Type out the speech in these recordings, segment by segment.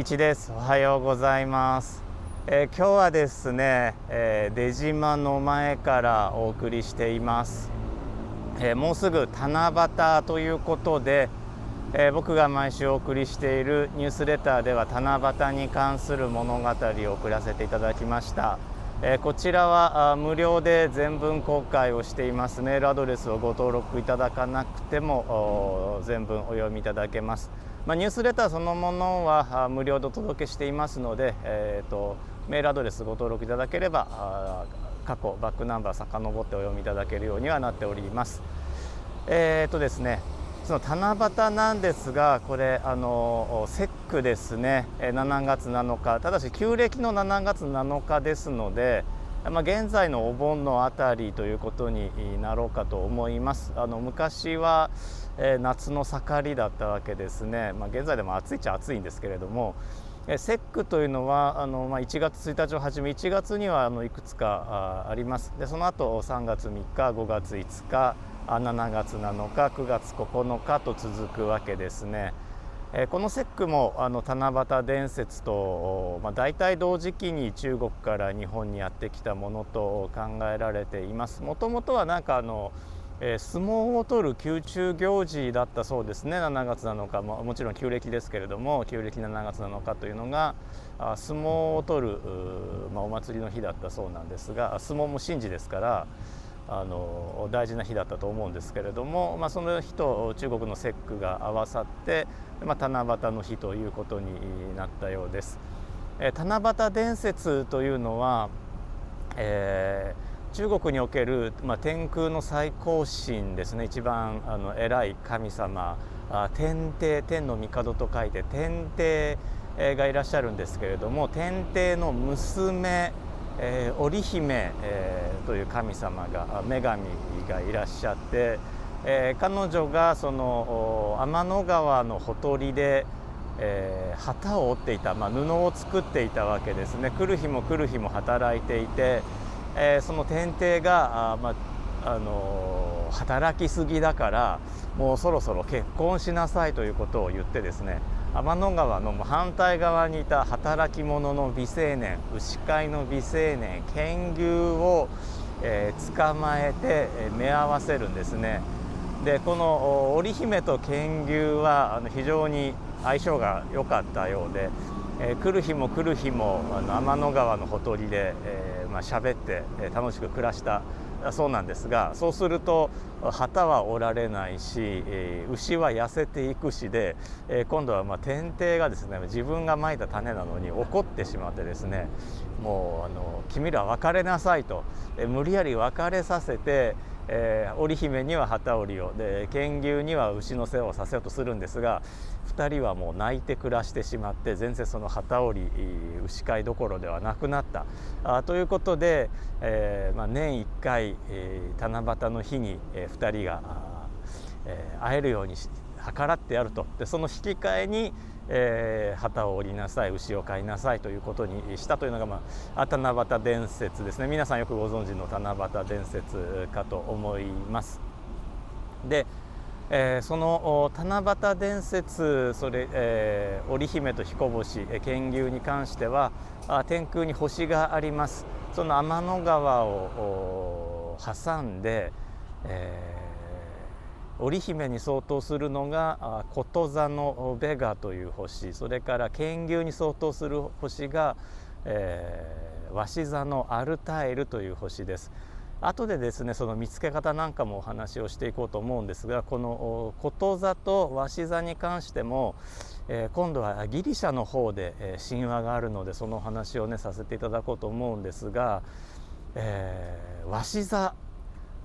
一です。おはようございます、えー、今日はですね、えー、出島の前からお送りしています、えー、もうすぐ七夕ということで、え僕が毎週お送りしているニュースレターでは七夕に関する物語を送らせていただきました。えこちらは無料で全文公開をしていますメールアドレスをご登録いただかなくても全文お読みいただけます。まあ、ニュースレターそのものは無料でお届けしていますので、えーと、メールアドレスご登録いただければ過去バックナンバー遡ってお読みいただけるようにはなっております。えーとですねその七夕なんですがこれあの節句ですね7月7日ただし旧暦の7月7日ですので、まあ、現在のお盆のあたりということになろうかと思います。あの昔はえー、夏の盛りだったわけですね、まあ、現在でも暑いっちゃ暑いんですけれども、えー、節句というのはあの、まあ、1月1日をはじめ1月にはあのいくつかあありますでその後3月3日5月5日7月7日9月9日と続くわけですね。えこの節句もあの七夕伝説と、まあ、大体同時期に中国から日本にやってきたものと考えられています。もともとはなんかあのえー、相撲を取る宮中行事だったそうですね7月7日ももちろん旧暦ですけれども旧暦7月7日というのがあ相撲を取る、まあ、お祭りの日だったそうなんですが相撲も神事ですからあの大事な日だったと思うんですけれども、まあ、その日と中国の節句が合わさって、まあ、七夕の日ということになったようです。え、七夕伝説というのは、えー中国における、まあ、天空の最高神ですね一番あの偉い神様あ天帝天の帝と書いて天帝がいらっしゃるんですけれども天帝の娘、えー、織姫、えー、という神様が女神がいらっしゃって、えー、彼女がその天の川のほとりで、えー、旗を織っていた、まあ、布を作っていたわけですね。来る日も来る日も働いていてえー、その天帝があ、まああの、働きすぎだからもうそろそろ結婚しなさいということを言ってですね天の川の反対側にいた働き者の美青年牛飼いの美青年剣牛を、えー、捕まえて、え目合わせるんですね。でこの織姫と剣牛はあの非常に相性が良かったようで、えー、来る日も来る日もあの天の川のほとりで、えーまあ喋って、えー、楽しく暮らしたそうなんですがそうすると旗は折られないし、牛は痩せていくしで、え、今度はまあ天帝がですね自分がまいた種なのに怒ってしまってですねもうあの君ら別れなさいと、え、無理やり別れさせてえー、織姫には旗織りをで剣牛には牛の世話をさせようとするんですが2人はもう泣いて暮らしてしまって全然その旗織り牛飼いどころではなくなった。あということで、えーまあ、年1回、えー、七夕の日に、えー、2人が、えー、会えるように計らってやると。でその引き換えにえー、旗を折りなさい牛を飼いなさいということにしたというのが、まあ、七夕伝説ですね皆さんよくご存知の七夕伝説かと思います。で、えー、その七夕伝説それ、えー、織姫と彦星剣牛に関してはあ天空に星がありますその天の川を挟んで、えー織姫に相当するのがこと座のベガという星それから剣牛に相当する星が、えー、鷲座のアルタイルという星です。後でですねその見つけ方なんかもお話をしていこうと思うんですがこのこと座と鷲座に関しても、えー、今度はギリシャの方で、えー、神話があるのでそのお話をねさせていただこうと思うんですが、えー、鷲座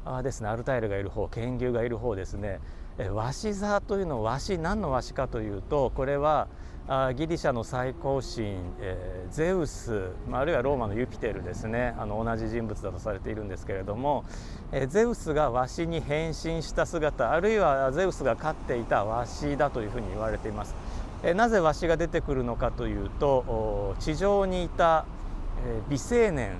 あですね。アルタイルがいる方剣牛がいる方ですね。鷲座というのは鷲何の鷲かというとこれはギリシャの最高神、えー、ゼウス、まあ、あるいはローマのユピテルですね。あの同じ人物だとされているんですけれども、えー、ゼウスがワシに変身した姿あるいはゼウスが飼っていたワシだというふうに言われています。えー、なぜワシが出てくるのかというと地上にいた、えー、美青年、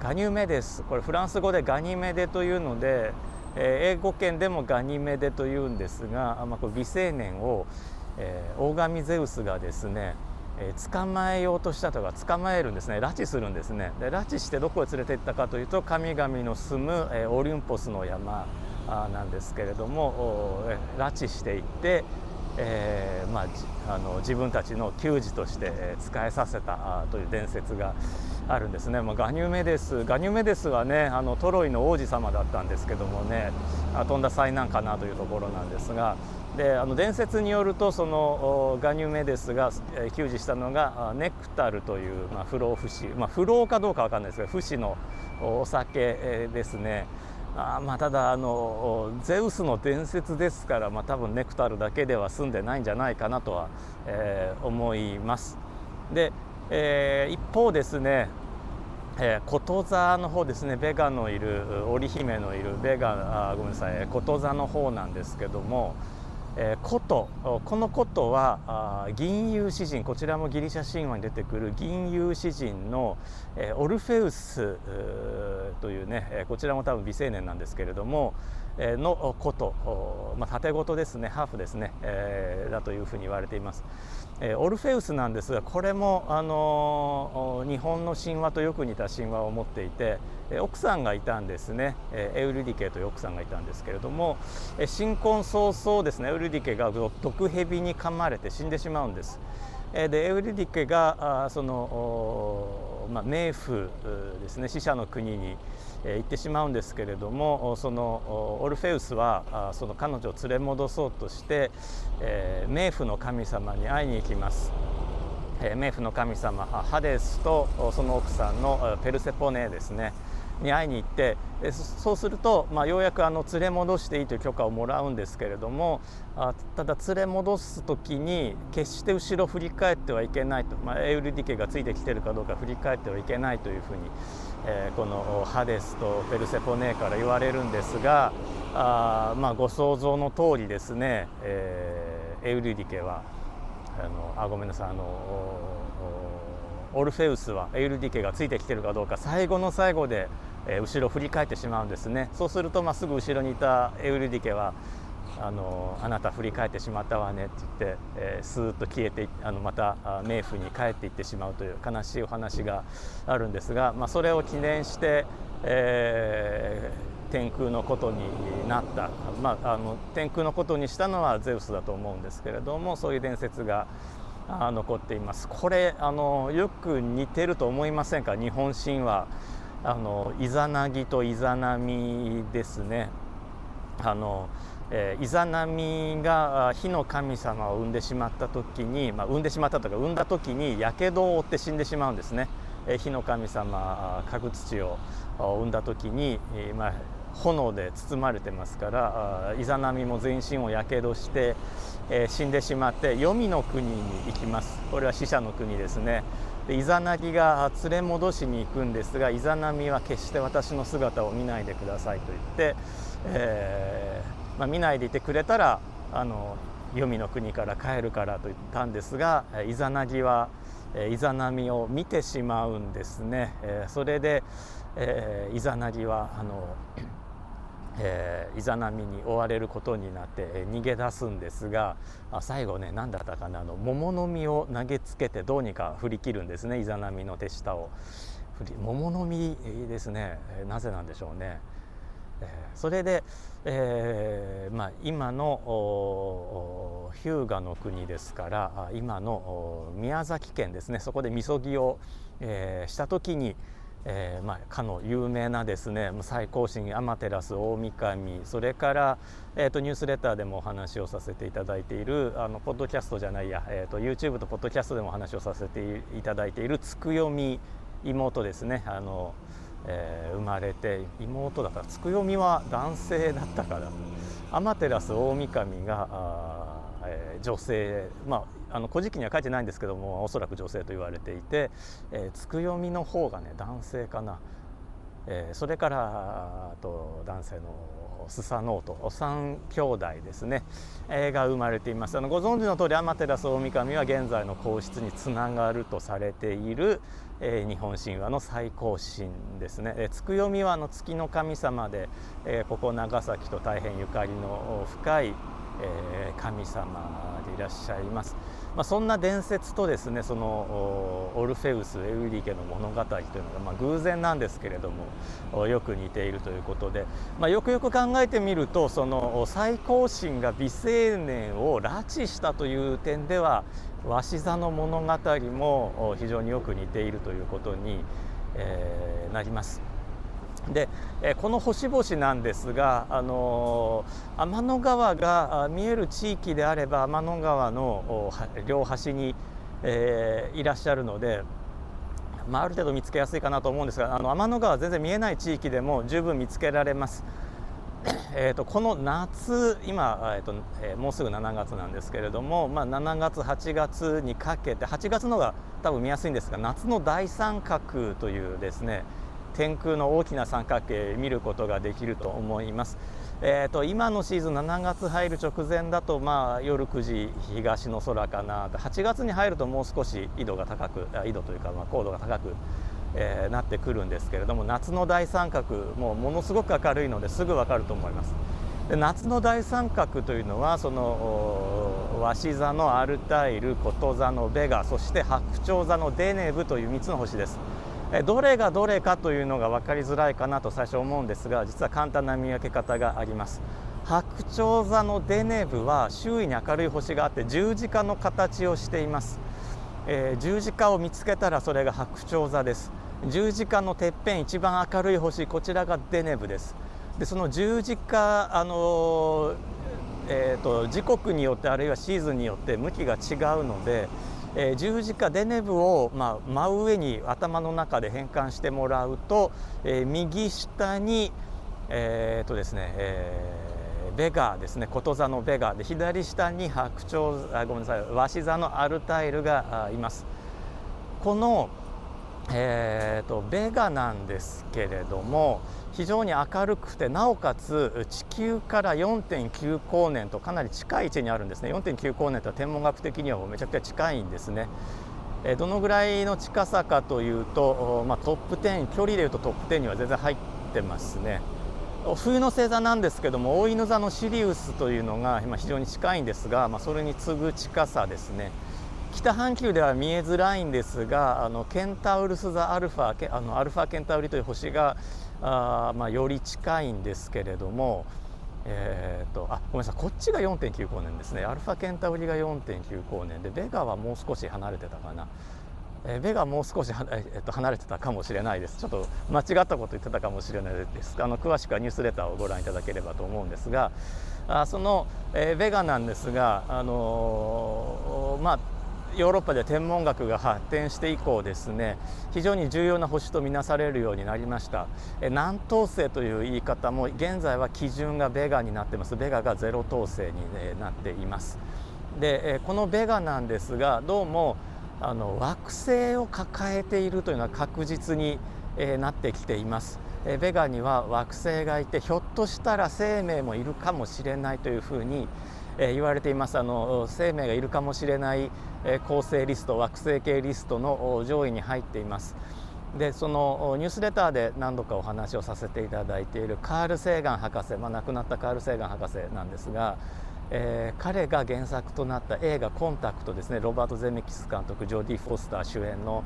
ガニュメデス。これフランス語でガニメデというので、え、英語圏でもガニメデというんですが、まあ、これ美青年を、えー、大神ゼウスがですね、え、捕まえようとしたとか捕まえるんですね。拉致するんですね。で拉致してどこへ連れて行ったかというと神々の住む、え、オリンポスの山なんですけれども拉致していって、えーまあ、あの自分たちの給仕として使えさせたという伝説があるんですね、まあ、ガニュメデスガニュメデスはねあのトロイの王子様だったんですけどもね飛んだ災難かなというところなんですがであの伝説によるとそのガニュメデスが給仕したのがネクタルという、まあ、不老不死、まあ、不老かどうか分かんないですが不死のお酒ですね。あまあ、ただあのゼウスの伝説ですから、まあ、多分ネクタルだけでは済んでないんじゃないかなとは、えー、思います。で、えー、一方ですねえー、こと座の方ですねベガのいる織姫のいるベガあごめんなさいこと座の方なんですけども、えー、琴この琴はあ銀融詩人こちらもギリシャ神話に出てくる銀融詩人の、えー、オルフェウスというねこちらも多分未成年なんですけれども、えー、の琴、まあ、縦琴ですねハーフですね、えー、だというふうに言われています。えー、オルフェウスなんですがこれも、あのー、日本の神話とよく似た神話を持っていて、奥さんがいたんですね、エウルディケという奥さんがいたんですけれども、新婚早々ですねエウルディケが毒蛇に噛まれて死んでしまうんです。でエウルディケがその、まあ、冥府ですね死者の国に行ってしまうんですけれどもそのオルフェウスはその彼女を連れ戻そうとして、えー、冥府の神様に会いに行きます。え、冥府の神様ハデスとその奥さんのペルセポネですねに会いに行ってそうすると、まあ、ようやくあの連れ戻していいという許可をもらうんですけれどもあただ連れ戻す時に決して後ろ振り返ってはいけないと、まあ、エウルディケがついてきてるかどうか振り返ってはいけないというふうに、えー、このハデスとペルセポネーから言われるんですがあ、まあ、ご想像の通りですね、えー、エウルディケはあのあごめんなさいあのオルフェウスはエウルディケがついてきてるかどうか最後の最後で、え、後ろ振り返ってしまうんですね。そうすると、まあ、すぐ後ろにいたエウルディケはあのあなた振り返ってしまったわねって言って、えー、スーッと消えてあのまた冥府に帰っていってしまうという悲しいお話があるんですが、まあ、それを記念して、えー、天空のことになった、まあ、あの天空のことにしたのはゼウスだと思うんですけれどもそういう伝説が残っています。これあのよく似てると思いませんか？日本神話。あのイザナギとイザナミですね。あの、えー、イザナミが火の神様を産んでしまった時に、まあ、産んでしまったとか産んだ時にやけどを負って死んでしまうんですね、えー、火の神様角土を産んだ時に、えー、まあ炎で包まれてますからイザナミも全身をやけどして、えー、死んでしまって黄泉の国に行きます。これは死者の国ですね。でイザナギが連れ戻しに行くんですがイザナミは決して私の姿を見ないでくださいと言って、えー、まあ、見ないでいてくれたらあの黄泉の国から帰るからと言ったんですがイザナギはイザナミを見てしまうんですね、えー、それで、えー、イザナギはあのえー、イザナミに追われることになって、逃げ出すんですが最後ね何だったかなあの桃の実を投げつけてどうにか振り切るんですねイザナミの手下を。桃の実ですね、なぜなんでしょうね、え、それで、えーまあ、今の日向の国ですから今の宮崎県ですねそこでみそぎを、えー、した時にえーまあ、かの有名なですね最高神天照大神それから、えーと、ニュースレターでもお話をさせていただいているあのポッドキャストじゃないや、えーと、YouTube とポッドキャストでもお話をさせていただいているつくよみ妹ですねあの、えー、生まれて妹だからつくよみは男性だったから天照大神があ、えー、女性まああの古事記には書いてないんですけどもおそらく女性と言われていて、えー、つくよみの方がね男性かな、えー、それからあと男性のスサノオト三兄弟ですね、えー、が生まれています。あのご存知の通り天照大神は現在の皇室につながるとされている、えー、日本神話の最高神ですね、えー、つくよみはあの月の神様で、えー、ここ長崎と大変ゆかりの深い、えー、神様でいらっしゃいます。まあ、そんな伝説とですねそのオルフェウスエウリケの物語というのが、まあ、偶然なんですけれどもよく似ているということで、まあ、よくよく考えてみるとその最高神が美青年を拉致したという点では鷲座の物語も非常によく似ているということに、えー、なります。でえこの星々なんですが、あの天の川が見える地域であれば天の川の両端に、えー、いらっしゃるので、まあ、ある程度見つけやすいかなと思うんですがあの天の川全然見えない地域でも十分見つけられます。えーと、この夏今、えーとえー、もうすぐ7月なんですけれども、まあ、7月8月にかけて8月のが多分見やすいんですが夏の大三角というですね天空の大きな三角形見ることができると思います。えーと、今のシーズン7月入る直前だと、まあ、夜9時東の空かな8月に入るともう少し緯度が高く緯度というか、まあ、高度が高く、えー、なってくるんですけれども夏の大三角もうものすごく明るいのですぐ分かると思います。で夏の大三角というのはその鷲座のアルタイルこと座のベガそして白鳥座のデネブという3つの星です。どれがどれかというのが分かりづらいかなと最初思うんですが実は簡単な見分け方があります。白鳥座のデネブは周囲に明るい星があって十字架の形をしています、えー、十字架を見つけたらそれが白鳥座です。十字架のてっぺん一番明るい星こちらがデネブです。でその十字架あのえーと、と時刻によってあるいはシーズンによって向きが違うのでえー、十字架デネブを、まあ、真上に頭の中で変換してもらうと、えー、右下に、えーとですねえー、ベガーですねこと座のベガーで左下に白鳥あごめんなさい鷲座のアルタイルがいます。この、えーとベガなんですけれども非常に明るくてなおかつ地球から4.9光年とかなり近い位置にあるんですね4.9光年とは天文学的にはめちゃくちゃ近いんですね。えどのぐらいの近さかというと、まあ、トップ10距離でいうとトップ10には全然入ってますね。冬の星座なんですけども大犬座のシリウスというのが今非常に近いんですが、まあ、それに次ぐ近さですね。北半球では見えづらいんですがあのケンタウルス座アルファあのアルファケンタウリという星があ、まあ、より近いんですけれども、えーと、あごめんなさいこっちが4.9光年ですね。アルファケンタウリが4.9光年でベガはもう少し離れてたかな。えベガもう少し、えっと、離れてたかもしれないです。ちょっと間違ったこと言ってたかもしれないです。あの詳しくはニュースレターをご覧いただければと思うんですがあその、え、ベガなんですが、あのー、まあヨーロッパで天文学が発展して以降ですね非常に重要な星とみなされるようになりました。南東星という言い方も現在は基準がベガになってます。ベガがゼロ等星になっています。でこのベガなんですがどうもあの惑星を抱えているというのは確実になってきています。ベガには惑星がいてひょっとしたら生命もいるかもしれないというふうにえ言われています。あの生命がいるかもしれない恒星リスト惑星系リストの上位に入っています。でそのニュースレターで何度かお話をさせていただいているカール・セーガン博士、まあ、亡くなったカール・セーガン博士なんですがえー、彼が原作となった映画「コンタクト」ですね。ロバート・ゼメキス監督ジョーディ・フォスター主演の、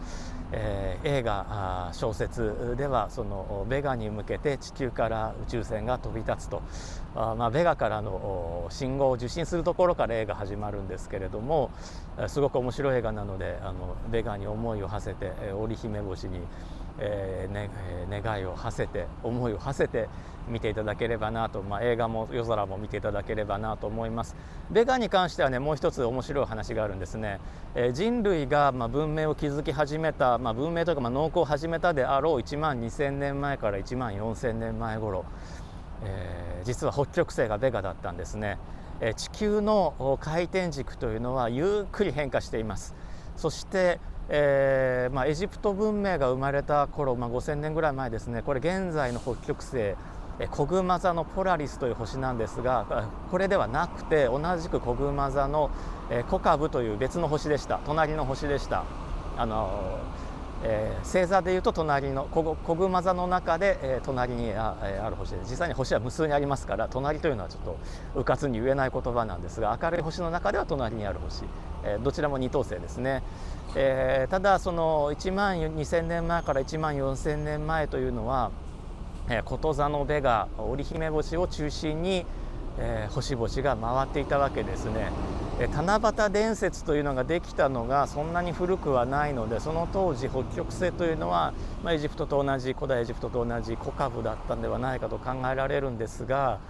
えー、映画小説ではそのベガに向けて地球から宇宙船が飛び立つと。あ、まあ、ベガからの信号を受信するところから映画始まるんですけれどもすごく面白い映画なのであのベガに思いを馳せて織姫星にえーね、願いを馳せて思いを馳せて見ていただければなと、まあ、映画も夜空も見ていただければなと思います。ベガに関してはねもう一つ面白い話があるんですね、えー、人類がまあ文明を築き始めた、まあ、文明というかまあ農耕を始めたであろう1万2000年前から1万4000年前頃、えー、実は北極星がベガだったんですね、えー、地球の回転軸というのはゆっくり変化しています。そしてえーまあ、エジプト文明が生まれた頃、まあ、5000年ぐらい前ですね。これ現在の北極星コグマ座のポラリスという星なんですがこれではなくて同じくコグマ座のコカブという別の星でした。隣の星でした。あのえー、星座でいうと隣の小熊座の中で、えー、隣にあ,、えー、ある星で実際に星は無数にありますから隣というのはちょっとうかつに言えない言葉なんですが明るい星の中では隣にある星、えー、どちらも二等星ですね、えー、ただその1万2000年前から1万4000年前というのは、えー、こと座のベガ織姫星を中心に、えー、星々が回っていたわけですね。七夕伝説というのができたのがそんなに古くはないのでその当時北極星というのは、まあ、エジプトと同じ古代エジプトと同じ古株だったんではないかと考えられるんですが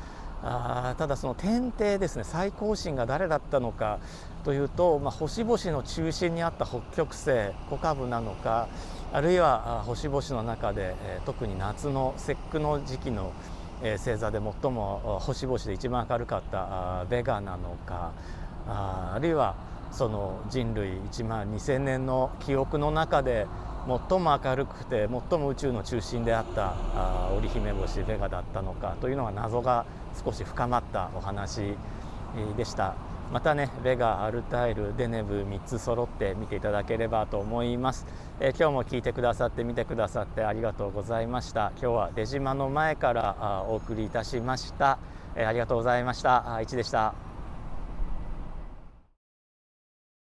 あただその天帝ですね最高神が誰だったのかというと、まあ、星々の中心にあった北極星古株なのかあるいは星々の中で、え、特に夏の節句の時期の、え、星座で最も星々で一番明るかったベガなのかああるいはその人類1万2,000年の記憶の中で最も明るくて最も宇宙の中心であったあ織姫星ベガだったのかというのが謎が少し深まったお話でした。またねベガアルタイルデネブ3つ揃って見ていただければと思います、え今日も聞いてくださって見てくださってありがとうございました。今日は出島の前からあお送りいたしました、えありがとうございました。あ1でした。